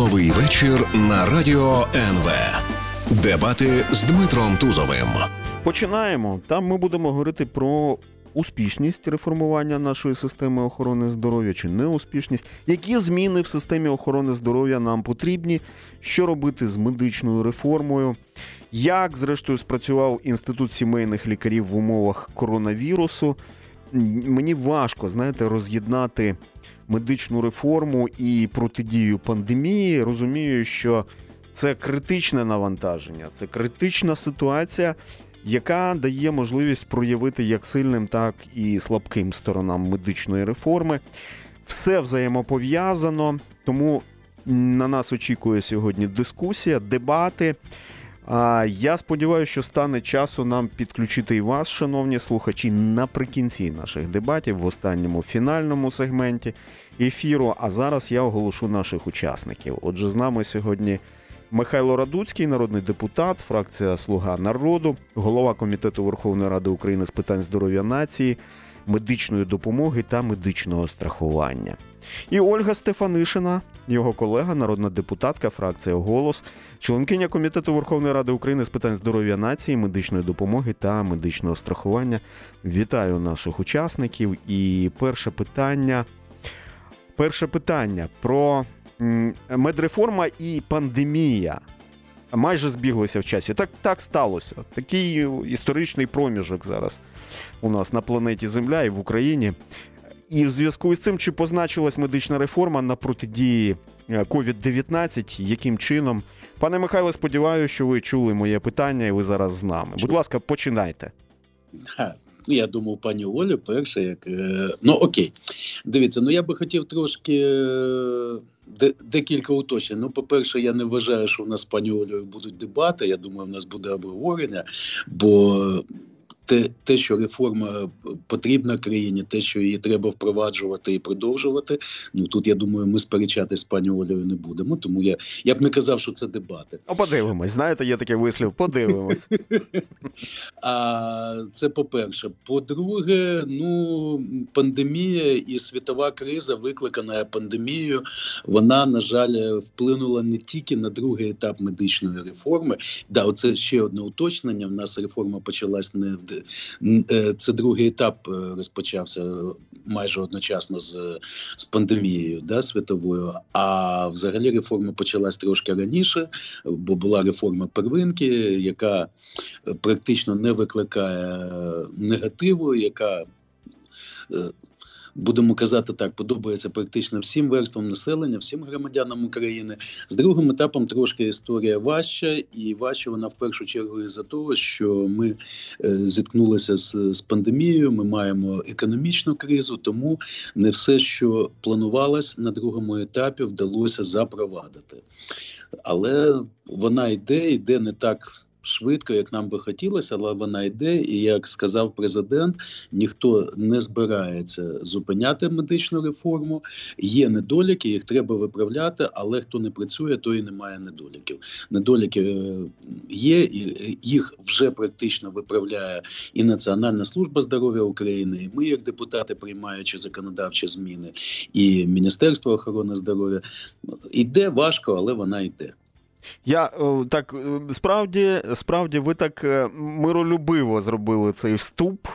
Новий вечір на радіо НВ. Дебати з Дмитром Тузовим. Починаємо. Там ми будемо говорити про успішність реформування нашої системи охорони здоров'я чи неуспішність. Які зміни в системі охорони здоров'я нам потрібні? Що робити з медичною реформою? Як, зрештою, спрацював інститут сімейних лікарів в умовах коронавірусу? Мені важко, знаєте, роз'єднати медичну реформу і протидію пандемії. Розумію, що це критичне навантаження, це критична ситуація, яка дає можливість проявити як сильним, так і слабким сторонам медичної реформи. Все взаємопов'язано, тому на нас очікує сьогодні дискусія, дебати. Я сподіваюся, що стане часу нам підключити і вас, шановні слухачі, наприкінці наших дебатів в останньому фінальному сегменті ефіру. А зараз я оголошу наших учасників. Отже, з нами сьогодні Михайло Радуцький, народний депутат, фракція Слуга народу, голова комітету Верховної Ради України з питань здоров'я нації, медичної допомоги та медичного страхування. І Ольга Стефанишина, його колега, народна депутатка, фракція Голос, членкиня комітету Верховної Ради України з питань здоров'я нації, медичної допомоги та медичного страхування. Вітаю наших учасників. І перше питання. Перше питання про медреформа і пандемія. Майже збіглися в часі. Так так сталося. Такий історичний проміжок зараз у нас на планеті Земля і в Україні. І в зв'язку з цим, чи позначилась медична реформа на протидії COVID-19, е, яким чином? Пане Михайле, сподіваюся, що ви чули моє питання, і ви зараз з нами. Будь ласка, починайте. Ну, я думав, пані Оля, перше, як е, ну окей, дивіться, ну я би хотів трошки е, декілька уточнень. Ну, по-перше, я не вважаю, що у нас з пані Олею будуть дебати. Я думаю, у нас буде обговорення, бо те, те, що реформа потрібна країні, те, що її треба впроваджувати і продовжувати. Ну тут я думаю, ми сперечатись з пані Олею не будемо. Тому я я б не казав, що це дебати. Ну, подивимось. Знаєте, є таке вислів. Подивимось. А це по-перше. По-друге, ну пандемія і світова криза, викликана пандемією, вона на жаль вплинула не тільки на другий етап медичної реформи. Да, оце ще одне уточнення. В нас реформа почалась не в Е, це другий етап е, розпочався майже одночасно з з пандемією да, світовою. А взагалі реформа почалась трошки раніше, бо була реформа первинки, яка практично не викликає негативу, яка е, будемо казати так, подобається практично всім верствам населення, всім громадянам України. З другим етапом трошки історія важча, і важча вона в першу чергу із за того, що ми е, зіткнулися з, з пандемією. Ми маємо економічну кризу, тому не все, що планувалось на другому етапі, вдалося запровадити. Але вона йде, йде не так швидко, як нам би хотілося, але вона йде. І як сказав президент, ніхто не збирається зупиняти медичну реформу. Є недоліки, їх треба виправляти, але хто не працює, той і не має недоліків. Недоліки е, є, і їх вже практично виправляє і Національна служба здоров'я України, і ми, як депутати, приймаючи законодавчі зміни, і Міністерство охорони здоров'я. Іде важко, але вона йде. Я так справді, справді, ви так е, миролюбиво зробили цей вступ.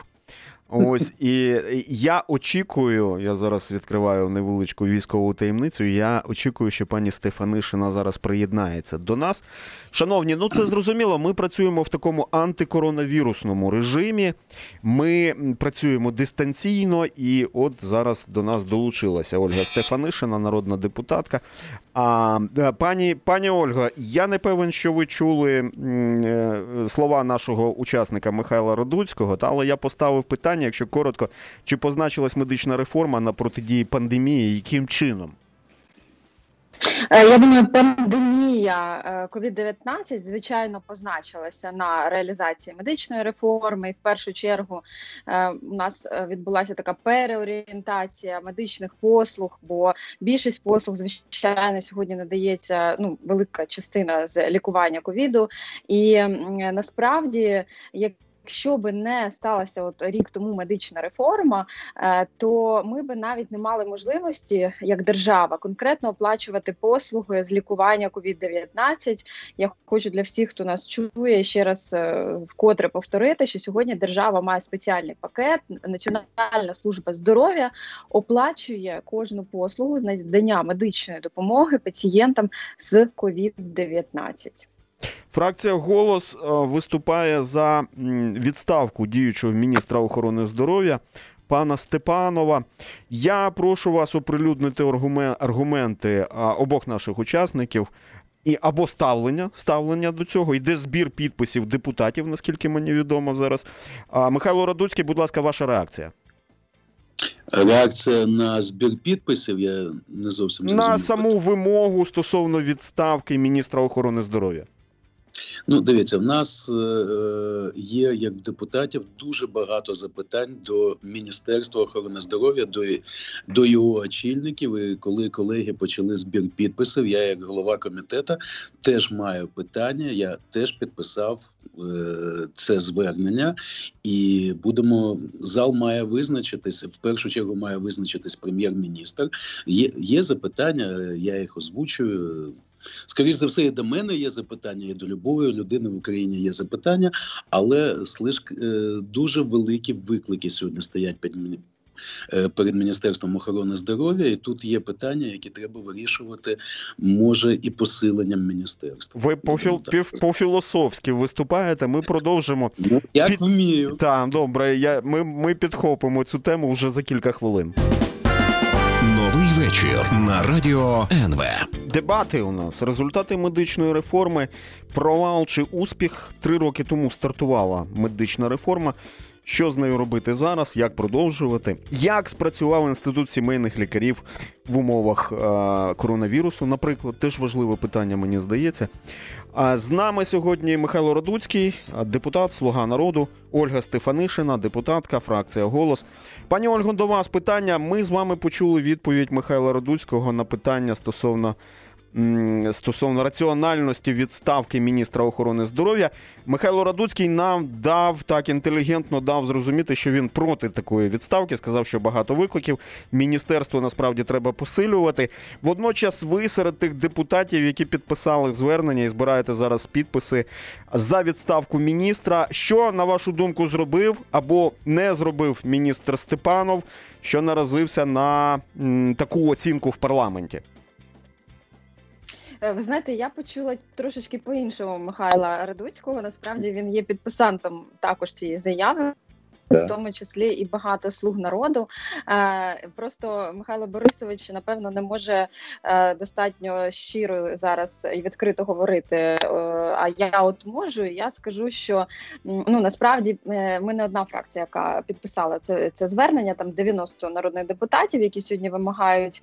Ось і я очікую, я зараз відкриваю невеличку військову таємницю. Я очікую, що пані Стефанишина зараз приєднається до нас. Шановні, ну це зрозуміло. Ми працюємо в такому антикоронавірусному режимі. Ми працюємо дистанційно, і от зараз до нас долучилася Ольга Стефанишина, народна депутатка. А пані пані Ольга, я не певен, що ви чули е, слова нашого учасника Михайла Радуцького, та але я поставив питання, якщо коротко, чи позначилась медична реформа на протидії пандемії, яким чином? Е, я думаю, пандемія COVID-19, е, звичайно позначилася на реалізації медичної реформи. І в першу чергу е, у нас відбулася така переорієнтація медичних послуг, бо більшість послуг, звичайно, сьогодні надається ну велика частина з лікування ковіду, і насправді як якщо би не сталася от рік тому медична реформа, е, то ми би навіть не мали можливості як держава конкретно оплачувати послуги з лікування COVID-19. Я хочу для всіх, хто нас чує, ще раз е, вкотре повторити, що сьогодні держава має спеціальний пакет. Національна служба здоров'я оплачує кожну послугу з надання медичної допомоги пацієнтам з COVID-19. Фракція голос е, виступає за відставку діючого міністра охорони здоров'я пана Степанова. Я прошу вас оприлюднити аргументи обох наших учасників. І або ставлення ставлення до цього йде збір підписів депутатів, наскільки мені відомо зараз. А, Михайло Радуцький, будь ласка, ваша реакція Реакція на збір підписів, я не зовсім на саму вимогу стосовно відставки міністра охорони здоров'я. Ну, дивіться, в нас е, є як депутатів дуже багато запитань до Міністерства охорони здоров'я, до, до його очільників. І коли колеги почали збір підписів, я, як голова комітету, теж маю питання. Я теж підписав е, це звернення, і будемо зал має визначитися. В першу чергу має визначитись прем'єр-міністр. Є, є запитання, я їх озвучую. Скоріше за все, і до мене є запитання, і до любої людини в Україні є запитання, але слиш, е, дуже великі виклики сьогодні стоять перед мені. е, Перед міністерством охорони здоров'я, і тут є питання, які треба вирішувати, може і посиленням міністерства. Ви по-філ... По-філософськи виступаєте. Ми продовжимо. Ну, Під- вмію. Так, добре, я, ми, ми підхопимо цю тему вже за кілька хвилин. Новий вечір на радіо НВ. Дебати у нас результати медичної реформи, провал чи успіх. Три роки тому стартувала медична реформа. Що з нею робити зараз? Як продовжувати? Як спрацював інститут сімейних лікарів в умовах е, коронавірусу? Наприклад, теж важливе питання, мені здається. А з нами сьогодні Михайло Радуцький, депутат Слуга народу, Ольга Стефанишина, депутатка, фракція Голос. Пані Ольго, до вас питання. Ми з вами почули відповідь Михайла Радуцького на питання стосовно. Стосовно раціональності відставки міністра охорони здоров'я, Михайло Радуцький нам дав так інтелігентно дав зрозуміти, що він проти такої відставки. Сказав, що багато викликів. Міністерство насправді треба посилювати. Водночас, ви серед тих депутатів, які підписали звернення і збираєте зараз підписи за відставку міністра. Що на вашу думку зробив або не зробив міністр Степанов, що наразився на м, таку оцінку в парламенті? Е, Ви знаєте, я почула трошечки по-іншому Михайла Радуцького. Насправді він є підписантом також цієї заяви. В тому числі і багато слуг народу. Е, просто Михайло Борисович, напевно, не може е, достатньо щиро зараз і відкрито говорити. Е, а я от можу, і я скажу, що ну насправді ми не одна фракція, яка підписала це, це звернення. Там 90 народних депутатів, які сьогодні вимагають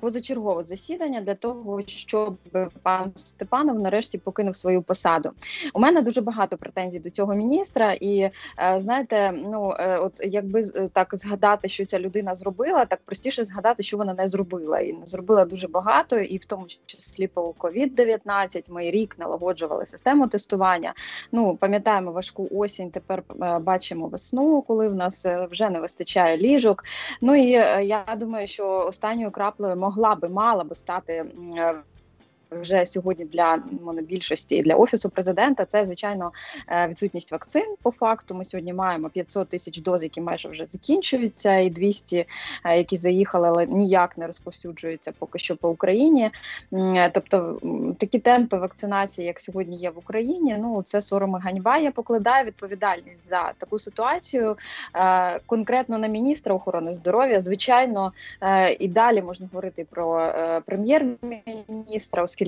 позачергове засідання для того, щоб пан Степанов нарешті покинув свою посаду. У мене дуже багато претензій до цього міністра, і знаєте, ну е, от якби е, так згадати, що ця людина зробила, так простіше згадати, що вона не зробила, і не зробила дуже багато, і в тому числі по COVID-19 Ми рік налагоджували систему тестування. Ну пам'ятаємо важку осінь. Тепер е, бачимо весну, коли в нас вже не вистачає ліжок. Ну і я думаю, що останньою краплею могла би мала би стати. Вже сьогодні для монобільшості і для офісу президента це звичайно е, відсутність вакцин. По факту ми сьогодні маємо 500 тисяч доз, які майже вже закінчуються, і 200, е, які заїхали, але ніяк не розповсюджуються поки що по Україні. Е, Тобто такі темпи вакцинації, як сьогодні є в Україні, ну це сором і ганьба. Я покладаю відповідальність за таку ситуацію конкретно на міністра охорони здоров'я. Звичайно, і далі можна говорити про прем'єр-міністра, оскільки.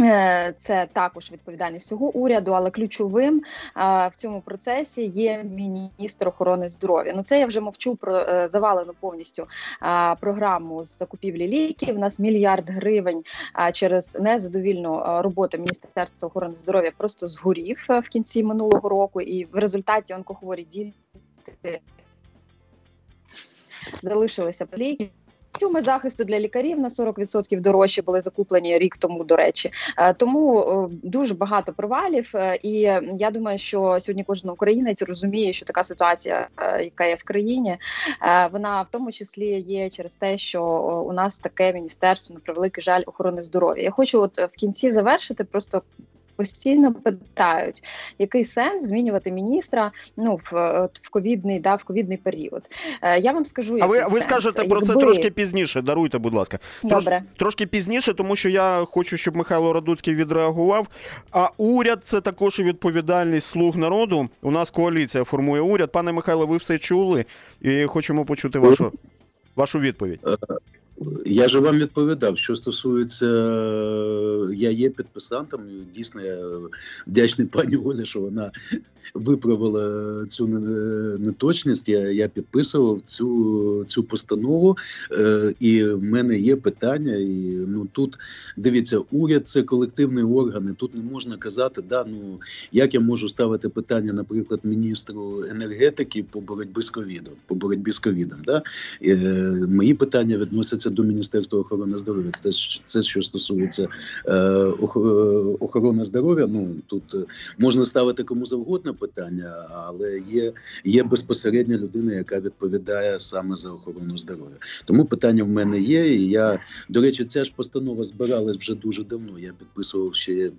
Е, Це також відповідальність цього уряду, але ключовим е, в цьому процесі є міністр охорони здоров'я. Ну це я вже мовчу про е, завалену повністю програму з закупівлі ліків. У нас мільярд гривень через незадовільну роботу міністерства охорони здоров'я просто згорів в кінці минулого року, і в результаті онкохворі діти залишилися ліків. Костюми захисту для лікарів на 40% дорожче були закуплені рік тому. До речі, Е, тому е, дуже багато провалів. е, І я думаю, що сьогодні кожен українець розуміє, що така ситуація, яка є в країні, вона в тому числі є через те, що у нас таке міністерство на превеликий жаль охорони здоров'я. Я хочу, от в кінці завершити, просто. Постійно питають, який сенс змінювати міністра ну в, в ковідний да в ковідний період. Е, я вам скажу, А ви, ви сенс. скажете про це трошки пізніше. Даруйте, будь ласка. Трош- добре. Трошки пізніше, тому що я хочу, щоб Михайло Радуцький відреагував. А уряд це також і відповідальність слуг народу. У нас коаліція формує уряд. Пане Михайло, ви все чули і хочемо почути вашу, вашу відповідь. Я же вам відповідав, що стосується, е, я є підписантом, і дійсно я вдячний пані Олі, що вона виправила цю неточність. Я, я підписував цю, цю постанову, е, і в мене є питання. І ну тут дивіться, уряд це колективний орган, і Тут не можна казати, да, ну як я можу ставити питання, наприклад, міністру енергетики по боротьбі з ковідом, по боротьбі з ковідом. Да? Е, мої питання відносяться до Міністерства охорони здоров'я. Це, це що стосується е, е, охорони здоров'я. Ну тут е, можна ставити кому завгодно питання, але є, є безпосередня людина, яка відповідає саме за охорону здоров'я. Тому питання в мене є. І я до речі, ця ж постанова збиралась вже дуже давно. Я підписував ще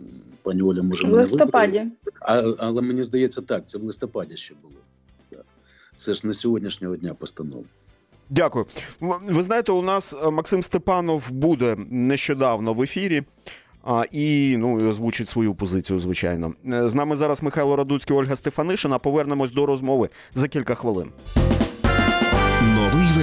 пані Оля, може В листопаді. А, але мені здається, так, це в листопаді ще було. Так. Це ж не сьогоднішнього дня постанова. Дякую. Ви знаєте, у нас е, Максим Степанов буде нещодавно в ефірі. А, і ну озвучить свою позицію, звичайно. Е, З нами зараз Михайло Радуцький, Ольга Стефанишина. Повернемось до розмови за кілька хвилин.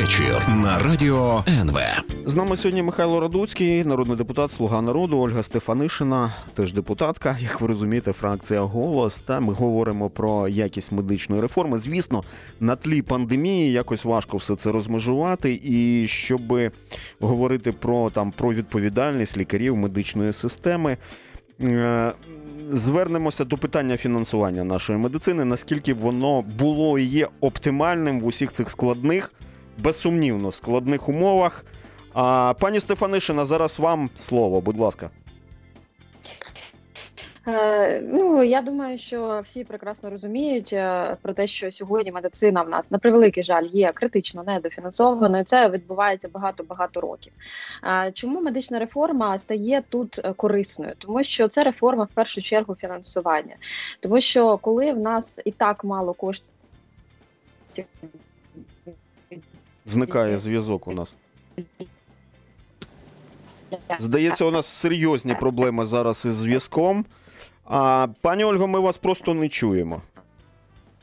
Вечір на радіо НВ. З нами сьогодні Михайло Радуцький, народний депутат, слуга народу, Ольга Стефанишина, теж депутатка. Як ви розумієте, фракція голос. Та ми говоримо про якість медичної реформи. Звісно, на тлі пандемії якось важко все це розмежувати. І щоб говорити про там про відповідальність лікарів медичної системи. е, Звернемося до питання фінансування нашої медицини, наскільки воно було і є оптимальним в усіх цих складних, безсумнівно складних умовах. А, пані Стефанишина, зараз вам слово, будь ласка. Е, ну я думаю, що всі прекрасно розуміють е, про те, що сьогодні медицина в нас на превеликий жаль є критично недофінансованою. Це відбувається багато багато років. Е, чому медична реформа стає тут корисною? Тому що це реформа в першу чергу фінансування, тому що коли в нас і так мало коштів. Зникає зв'язок у нас. Здається, у нас серйозні проблеми зараз із зв'язком. А, пані Ольго, ми вас просто не чуємо.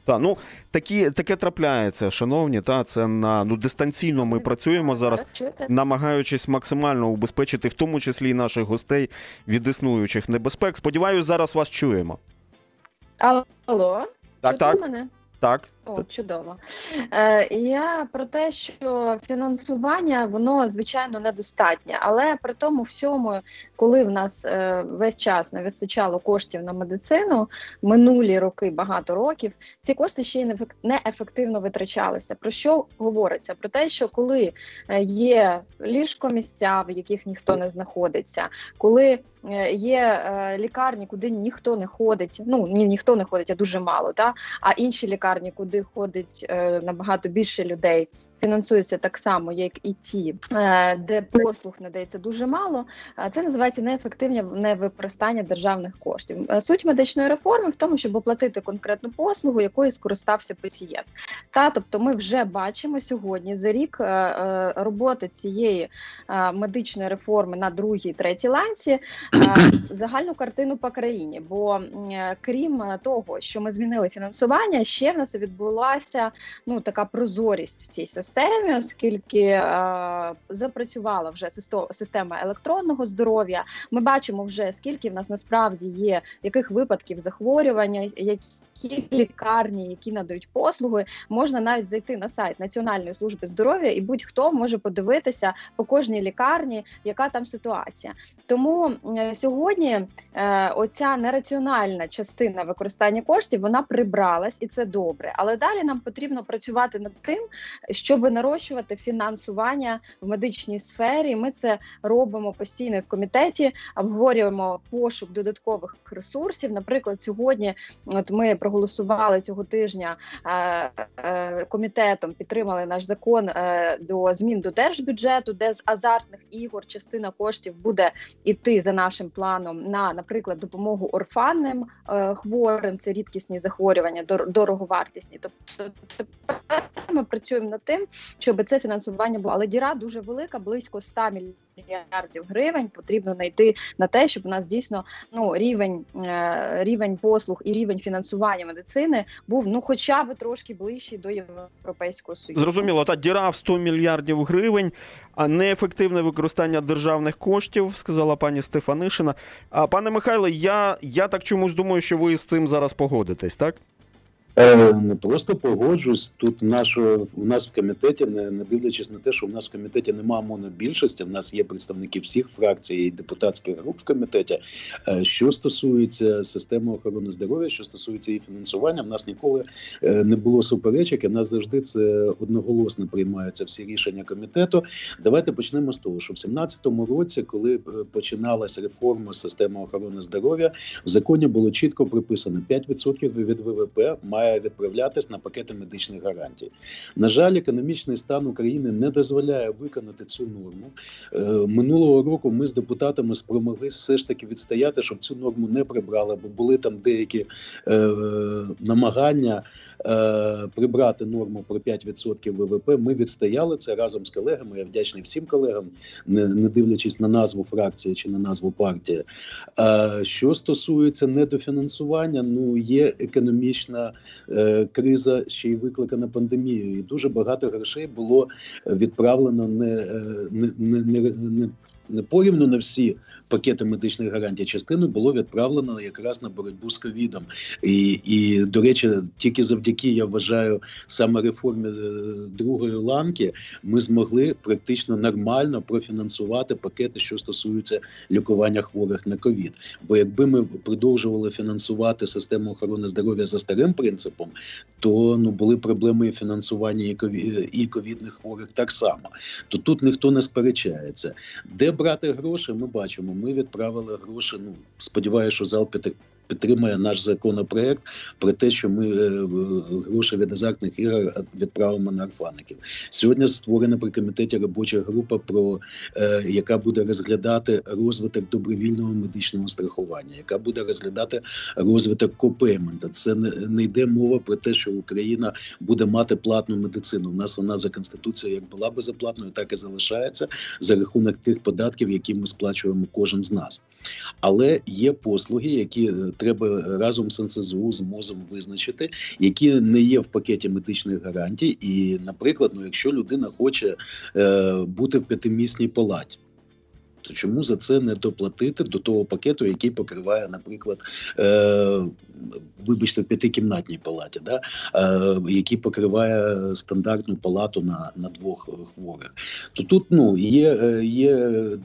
Та, ну, такі, таке трапляється, шановні. Та, це на ну, дистанційно ми працюємо зараз. Намагаючись максимально убезпечити, в тому числі і наших гостей від існуючих небезпек. Сподіваюсь, зараз вас чуємо. Алло, Так, так, мене? так. О, чудово. Е, я про те, що фінансування воно звичайно недостатнє, але при тому всьому, коли в нас е, весь час не вистачало коштів на медицину, минулі роки, багато років, ці кошти ще й не ефек- неефективно витрачалися. Про що говориться? Про те, що коли е, є ліжкомісця, в яких ніхто не знаходиться, коли е, є е, лікарні, куди ніхто не ходить, ну ні, ніхто не ходить, а дуже мало, та а інші лікарні, куди ходить е, набагато більше людей. Фінансуються так само, як і ті, е, де послуг надається дуже мало. Це називається неефективне невикористання державних коштів. Е, Суть медичної реформи в тому, щоб оплатити конкретну послугу, якою скористався пацієнт. Та тобто, ми вже бачимо сьогодні за рік е, роботи цієї медичної реформи на другій, третій ланці загальну картину по країні. Бо крім того, що ми змінили фінансування, ще в нас відбулася ну така прозорість в цій системі, оскільки е, запрацювала вже система електронного здоров'я. Ми бачимо вже скільки в нас насправді є яких випадків захворювання, які які лікарні, які надають послуги, можна навіть зайти на сайт Національної служби здоров'я, і будь-хто може подивитися по кожній лікарні, яка там ситуація. Тому сьогодні е, оця нераціональна частина використання коштів вона прибралась, і це добре. Але далі нам потрібно працювати над тим, щоб нарощувати фінансування в медичній сфері. Ми це робимо постійно в комітеті, обговорюємо пошук додаткових ресурсів. Наприклад, сьогодні от ми проголосували цього тижня е, е, комітетом, підтримали наш закон е, до змін до держбюджету, де з азартних ігор частина коштів буде іти за нашим планом на, наприклад, допомогу орфанним хворим. Це рідкісні захворювання, дор- дороговартісні. Тобто тепер ми працюємо над тим, щоб це фінансування було. Але діра дуже велика, близько 100 мільярдів гривень. Потрібно знайти на те, щоб у нас дійсно ну рівень е, рівень послуг і рівень фінансування медицини був ну, хоча б трошки ближчий до європейського союзу. Зрозуміло, та діра в 100 мільярдів гривень, а неефективне використання державних коштів, сказала пані Стефанишина. А пане Михайле, я, я так чомусь думаю, що ви з цим зараз погодитесь, так? Е, Не просто погоджусь. Тут нашого у нас в комітеті, не, не дивлячись на те, що в нас в комітеті немає монобільшості, в нас є представники всіх фракцій і депутатських груп в комітеті. Е, Що стосується системи охорони здоров'я, що стосується її фінансування, в нас ніколи е, не було суперечок. і нас завжди це одноголосно приймаються всі рішення комітету. Давайте почнемо з того, що в 2017 році, коли починалася реформа системи охорони здоров'я, в законі було чітко приписано 5% від ВВП має відправлятись на пакети медичних гарантій. На жаль, економічний стан України не дозволяє виконати цю норму. Е, Минулого року ми з депутатами спромоглися все ж таки відстояти, щоб цю норму не прибрали, бо були там деякі е, намагання прибрати норму про 5% ВВП. Ми відстояли це разом з колегами. Я вдячний всім колегам, не, дивлячись на назву фракції чи на назву партії. А що стосується недофінансування, ну є економічна е, криза, ще й викликана пандемією, і дуже багато грошей було відправлено е, не, не, не, не, не порівну на всі пакети медичних гарантій. Частину було відправлено якраз на боротьбу з ковідом. І, і до речі, тільки завдяки я вважаю саме реформі е, другої ланки, ми змогли практично нормально профінансувати пакети, що стосуються лікування хворих на ковід. Бо якби ми продовжували фінансувати систему охорони здоров'я за старим принципом, то ну були проблеми і фінансування і кові- і ковідних хворих так само. То тут ніхто не сперечається. Де брати гроші, ми бачимо. Ми відправили гроші. Ну сподіваюся, що зал підтримає наш законопроект про те, що ми е, гроші від азартних ігор відправимо на орфаників. Сьогодні створена при комітеті робоча група, про е, яка буде розглядати розвиток добровільного медичного страхування, яка буде розглядати розвиток копеймента. Це не, не йде мова про те, що Україна буде мати платну медицину. У нас вона за конституцією як була безоплатною, так і залишається за рахунок тих податків, які ми сплачуємо кожен з нас. Але є послуги, які е, треба разом з НСЗУ з МОЗом визначити, які не є в пакеті медичних гарантій. І, наприклад, ну якщо людина хоче е, бути в п'ятимісній палаті. То чому за це не доплатити до того пакету, який покриває, наприклад, е, вибачте, в п'ятикімнатній палаті, да, е, який покриває стандартну палату на, на двох хворих? То тут ну є, е, є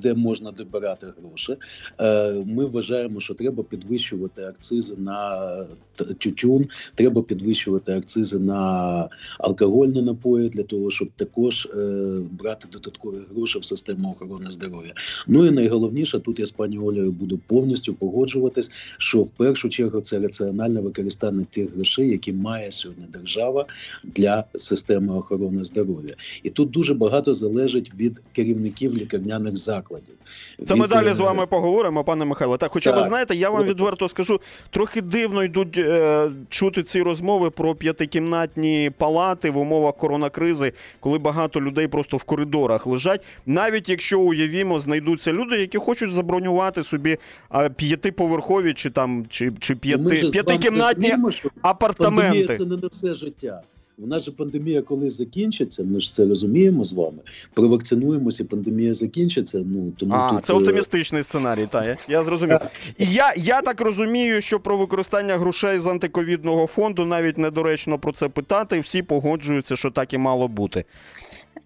де можна добирати гроші. Е, Ми вважаємо, що треба підвищувати акцизи на тютюн, треба підвищувати акцизи на алкогольні напої для того, щоб також е, брати додаткові гроші в систему охорони здоров'я. Ну і найголовніше, тут я з пані Олею буду повністю погоджуватись, що в першу чергу це раціональне використання тих грошей, які має сьогодні держава для системи охорони здоров'я. І тут дуже багато залежить від керівників лікарняних закладів. Це ми далі е, з вами поговоримо, пане Михайло. Так, хоча ви знаєте, я вам відверто скажу, трохи дивно йдуть е, чути ці розмови про п'ятикімнатні палати в умовах коронакризи, коли багато людей просто в коридорах лежать. Навіть якщо уявімо, знайдуться люди, які хочуть забронювати собі а, п'ятиповерхові чи там чи, чи п'яти з вами п'ятикімнатні розуміємо, апартаменти. Пандемія це не на все життя. У нас же пандемія колись закінчиться. Ми ж це розуміємо з вами. Провакцинуємося, і пандемія закінчиться. Ну тому А, тут це е, оптимістичний сценарій, та я, я зрозумів. І я, я так розумію, що про використання грошей з антиковідного фонду навіть недоречно про це питати. Всі погоджуються, що так і мало бути.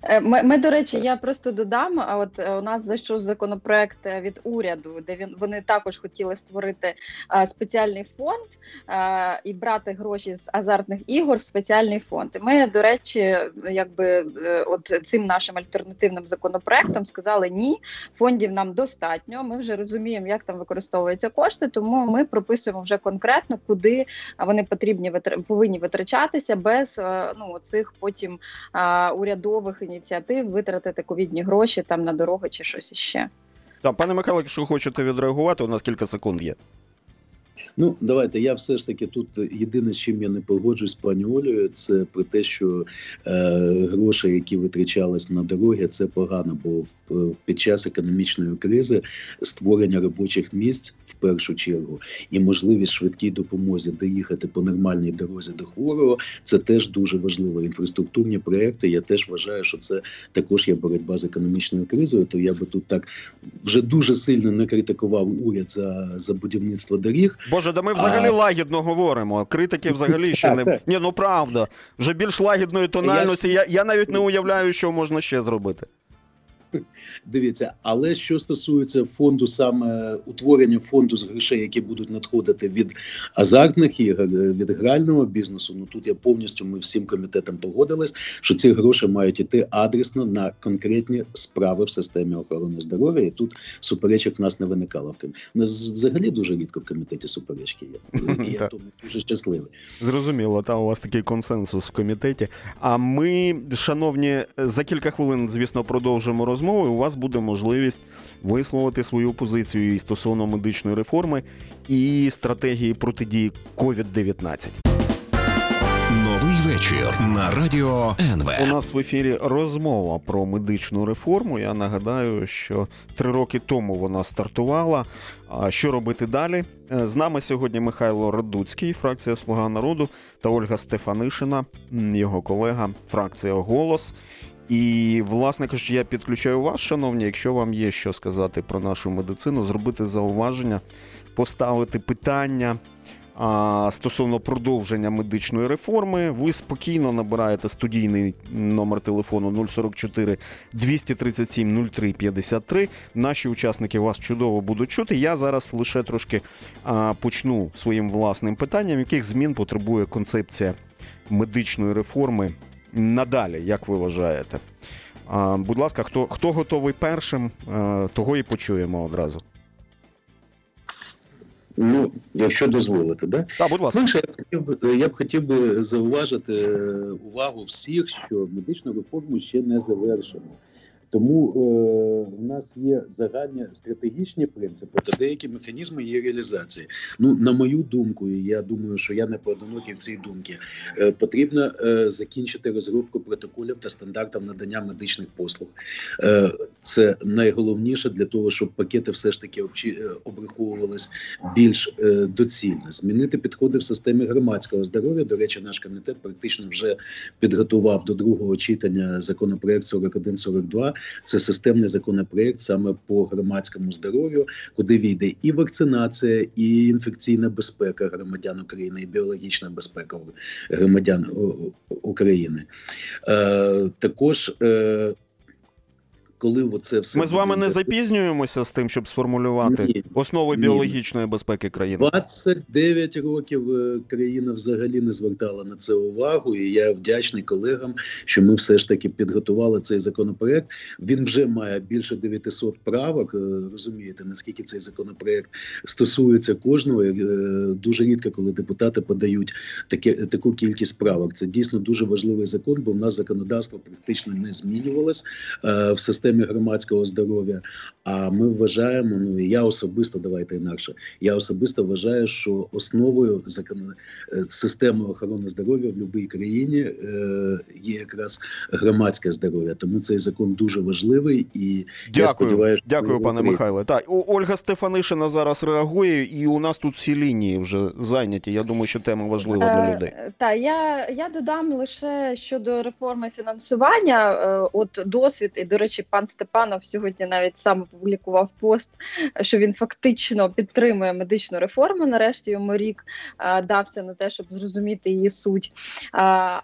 Е, Ми, ми, до речі, я просто додам. А от е, у нас зайшов законопроект е, від уряду, де він вони також хотіли створити е, спеціальний фонд е, і брати гроші з азартних ігор в спеціальний фонд. І ми, до речі, якби от цим нашим альтернативним законопроектом сказали ні, фондів нам достатньо. Ми вже розуміємо, як там використовуються кошти, тому ми прописуємо вже конкретно, куди вони потрібні повинні витрачатися без ну цих потім а, урядових ініціатив витратити ковідні гроші там на дороги чи щось іще. Та, пане Михайло, якщо хочете відреагувати, у нас кілька секунд є. Ну, давайте. Я все ж таки тут єдине, з чим я не погоджуюсь пані Олею, це про те, що е, гроші, які витрачались на дороги, це погано. Бо в, під час економічної кризи створення робочих місць в першу чергу і можливість швидкій допомозі доїхати по нормальній дорозі до хворого, це теж дуже важливо. Інфраструктурні проекти. Я теж вважаю, що це також є боротьба з економічною кризою. То я би тут так вже дуже сильно не критикував уряд за, за будівництво доріг. Боже, да ми взагалі А- лагідно говоримо. Критики взагалі ще не. Ні, ну правда. Вже більш лагідної тональності. Я, я навіть не уявляю, що можна ще зробити. Дивіться, але що стосується фонду, саме утворення фонду з грошей, які будуть надходити від азартних ігор, е, від грального бізнесу, ну тут я повністю ми всім комітетам погодились, що ці гроші мають іти адресно на конкретні справи в системі охорони здоров'я. І тут суперечок в нас не виникало. В нас взагалі дуже рідко в комітеті суперечки є. Я тому дуже щасливий. Зрозуміло, та у вас такий консенсус в комітеті. А ми, шановні, за кілька хвилин, звісно, продовжимо розмову. І У вас буде можливість висловити свою позицію і стосовно медичної реформи і стратегії протидії COVID-19. Новий вечір на радіо НВ. У нас в ефірі розмова про медичну реформу. Я нагадаю, що три роки тому вона стартувала. А що робити далі? Е, З нами сьогодні Михайло Радуцький, фракція Слуга народу, та Ольга Стефанишина, його колега, фракція Голос. І, власне кажучи, я підключаю вас, шановні, якщо вам є що сказати про нашу медицину, зробити зауваження, поставити питання. А стосовно продовження медичної реформи, ви спокійно набираєте студійний номер телефону 044 237 03 53. Наші учасники вас чудово будуть чути. Я зараз лише трошки а, почну своїм власним питанням, яких змін потребує концепція медичної реформи надалі, як ви вважаєте? Будь ласка, хто, хто готовий першим, того і почуємо одразу. Ну, якщо дозволите, да? Так, будь ласка. Перше, я б хотів би я б хотів би зауважити е, увагу всіх, що медичну реформу ще не завершено. Тому е, в нас є загальні стратегічні принципи та деякі механізми її реалізації. Ну, на мою думку, і я думаю, що я не поодинокий в цій думці, е, потрібно е, закінчити розробку протоколів та стандартів надання медичних послуг. Е, це найголовніше для того, щоб пакети все ж таки е, обраховувались більш е, доцільно. Змінити підходи в системі громадського здоров'я. До речі, наш комітет практично вже підготував до другого читання законопроект 4142. Це системний законопроект саме по громадському здоров'ю, куди війде і вакцинація, і інфекційна безпека громадян України, і біологічна безпека громадян о, о, України. Е, також е, коли це все Ми з вами буде- не запізнюємося з тим, щоб сформулювати Ні. основи Ні. біологічної безпеки країни. 29 років е, країна взагалі не звертала на це увагу, і я вдячний колегам, що ми все ж таки підготували цей законопроект. Він вже має більше 900 правок. е, Розумієте, наскільки цей законопроект стосується кожного. Е, Дуже рідко, коли депутати подають таке таку кількість правок. Це дійсно дуже важливий закон, бо в нас законодавство практично не змінювалось в системі. Системі громадського здоров'я. А ми вважаємо, ну і я особисто давайте інакше. Я особисто вважаю, що основою закон... е, системи охорони здоров'я в будь-якій країні е, є якраз громадське здоров'я. Тому цей закон дуже важливий і я Дякую, сподіваюся, що дякую, пане приймуть. Михайле. Так, Ольга Стефанишина зараз реагує, і у нас тут всі лінії вже зайняті. Я думаю, що тема важлива для людей. Так, я, я додам лише щодо реформи фінансування. Е, От досвід, і до речі, пан Степанов сьогодні навіть сам опублікував пост, що він фактично підтримує медичну реформу. Нарешті йому рік дався на те, щоб зрозуміти її суть.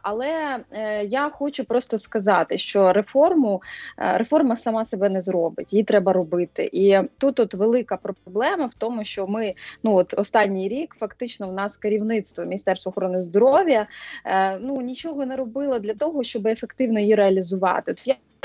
Але е, я хочу просто сказати, що реформу е, реформа сама себе не зробить, її треба робити. І тут от велика проблема в тому, що ми ну от останній рік фактично в нас керівництво Міністерства охорони здоров'я е, ну нічого не робило для того, щоб ефективно її реалізувати.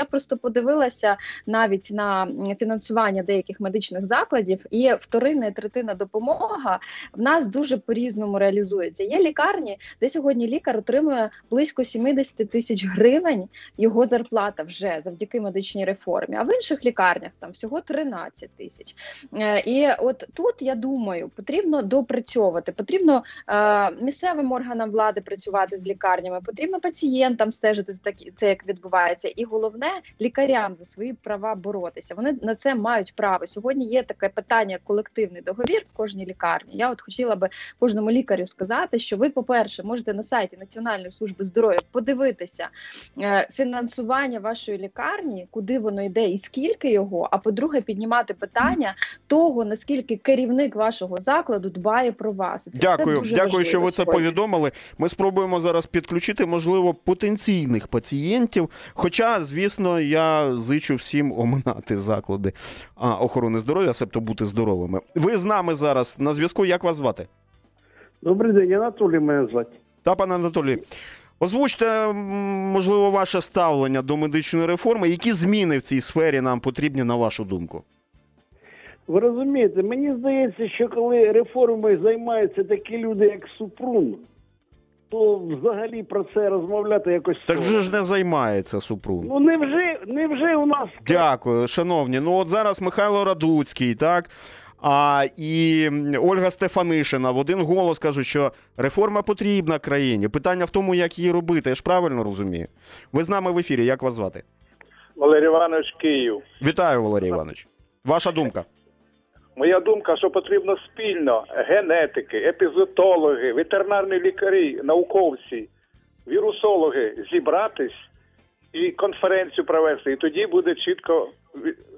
Я просто подивилася навіть на фінансування деяких медичних закладів, і вторинна і третина допомога в нас дуже по-різному реалізується. Є лікарні, де сьогодні лікар отримує близько 70 тисяч гривень його зарплата вже завдяки медичній реформі. А в інших лікарнях там всього 13 тисяч. Е, І от тут я думаю, потрібно допрацьовувати, потрібно е, місцевим органам влади працювати з лікарнями, потрібно пацієнтам стежити за це, як відбувається, і головне лікарям за свої права боротися. Вони на це мають право. Сьогодні є таке питання колективний договір в кожній лікарні. Я от хотіла би кожному лікарю сказати, що ви, по-перше, можете на сайті Національної служби здоров'я подивитися е, фінансування вашої лікарні, куди воно йде і скільки його. А по-друге, піднімати питання того, наскільки керівник вашого закладу дбає про вас. Це Дякую, дуже дякую, що ви це сьогодні. повідомили. Ми спробуємо зараз підключити, можливо, потенційних пацієнтів. Хоча, звісно, я зичу всім оминати заклади охорони здоров'я, себто бути здоровими. Ви з нами зараз на зв'язку. Як вас звати? Добрий день, Анатолій мене звати. Та, пане Анатолій, озвучте, можливо, ваше ставлення до медичної реформи. Які зміни в цій сфері нам потрібні, на вашу думку? Ви розумієте, мені здається, що коли реформою займаються такі люди, як Супрун, то взагалі про це розмовляти якось Так вже ж не займається Супрун. Ну невже, невже у нас Дякую, шановні. Ну от зараз Михайло Радуцький, так. А і Ольга Стефанишина в один голос кажуть, що реформа потрібна країні. Питання в тому, як її робити. Я ж правильно розумію. Ви з нами в ефірі. Як вас звати? Валерій Іванович Київ. Вітаю, Валерій Іванович. Ваша думка. Моя думка, що потрібно спільно генетики, епізотологи, ветеринарні лікарі, науковці, вірусологи зібратись і конференцію провести. І тоді буде чітко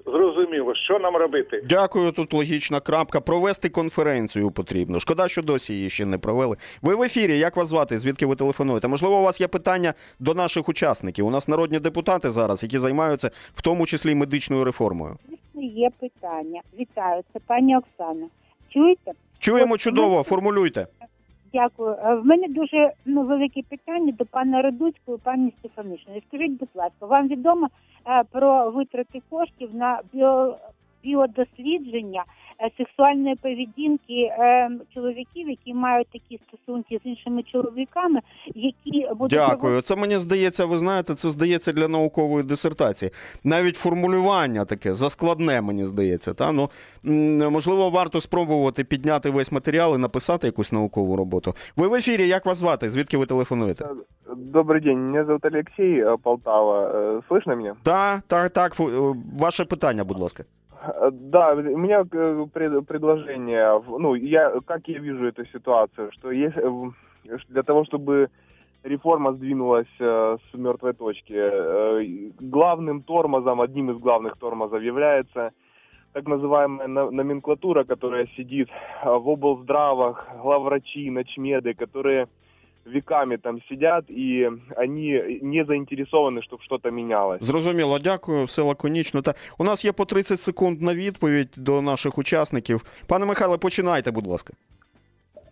зрозуміло, що нам робити. Дякую. Тут логічна крапка. Провести конференцію потрібно. Шкода, що досі її ще не провели. Ви в ефірі. Як вас звати? Звідки ви телефонуєте? Можливо, у вас є питання до наших учасників. У нас народні депутати зараз, які займаються в тому числі медичною реформою. Є питання. Вітаю, це пані Оксана. Чуєте? Чуємо От чудово. Формулюйте. Дякую. Е, В мене дуже ну, велике питання до пана Радуцького пані Стефанишної. Скажіть, будь ласка, вам відомо е, про витрати коштів на біо, біодослідження сексуальної поведінки е, чоловіків, які мають такі стосунки з іншими чоловіками, які будуть Дякую. Це мені здається, ви знаєте, це здається для наукової дисертації. Навіть формулювання таке заскладне, мені здається. Та? Ну, м, можливо, варто спробувати підняти весь матеріал і написати якусь наукову роботу. Ви в ефірі, як вас звати? Звідки ви телефонуєте? Добрый день, меня зовут Алексей, э, Полтава. Э, Слышно меня? Так, так, так. фу- е, Ваше питання, будь ласка. Э, Да, у меня э, пред- предложение. Ну, я как я вижу эту ситуацию, что есть э, в- для того, чтобы реформа сдвинулась э, с мертвой точки, главным тормозом, одним из главных тормозов является так называемая на- номенклатура, которая сидит в облздравах, главврачи, ночмеды, которые веками там сидять, і вони не заінтересовані, щоб щось мінялось. Зрозуміло, дякую, все лаконічно. Та у нас є по 30 секунд на відповідь до наших учасників. Пане Михайле, починайте, будь ласка.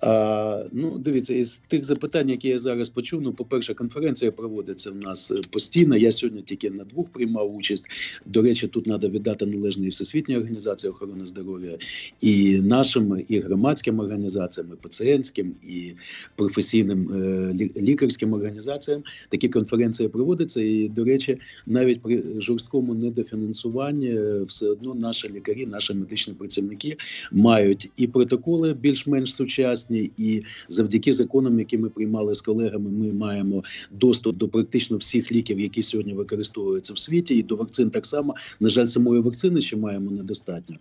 А, ну, дивіться, із тих запитань, які я зараз почув, ну, по-перше, конференція проводиться в нас е, постійно. Я сьогодні тільки на двох приймав участь. До речі, тут треба віддати належне і Всесвітній організації охорони здоров'я, і нашим, і громадським організаціям, і пацієнтським, і професійним е, лікарським організаціям. Такі конференції проводяться. І, до речі, навіть при жорсткому недофінансуванні е, все одно наші лікарі, наші медичні працівники мають і протоколи більш-менш сучасні, і завдяки законам, які ми приймали з колегами, ми маємо доступ до практично всіх ліків, які сьогодні використовуються в світі, і до вакцин так само. На жаль, самої вакцини ще маємо недостатньо.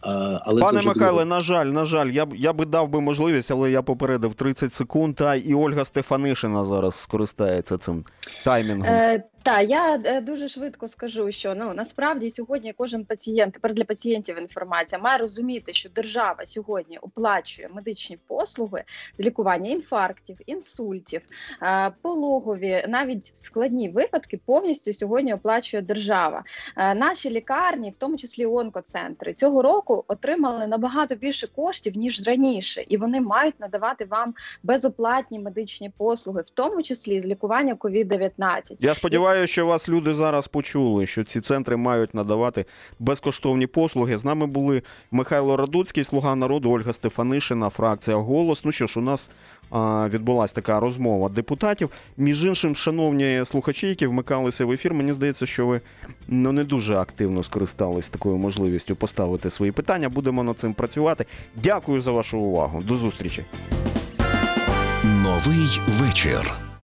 А, але Пане вже Михайле, друге. на жаль, на жаль, я б я би дав би можливість, але я попередив 30 секунд. Та і Ольга Стефанишина зараз скористається цим таймінгом. Е, та я е, дуже швидко скажу, що ну насправді сьогодні кожен пацієнт тепер для пацієнтів інформація має розуміти, що держава сьогодні оплачує медичні послуги з лікування інфарктів, інсультів, е, пологові, навіть складні випадки повністю сьогодні оплачує держава. Е, Наші лікарні, в тому числі онкоцентри, цього року отримали набагато більше коштів ніж раніше, і вони мають надавати вам безоплатні медичні послуги, в тому числі з лікування COVID-19. Я сподіваюся, що вас люди зараз почули, що ці центри мають надавати безкоштовні послуги. З нами були Михайло Радуцький, слуга народу, Ольга Стефанишина, фракція Голос. Ну що ж, у нас а, відбулася така розмова депутатів. Між іншим, шановні слухачі, які вмикалися в ефір, мені здається, що ви ну не дуже активно скористались такою можливістю поставити свої питання. Будемо над цим працювати. Дякую за вашу увагу. До зустрічі. Новий вечір.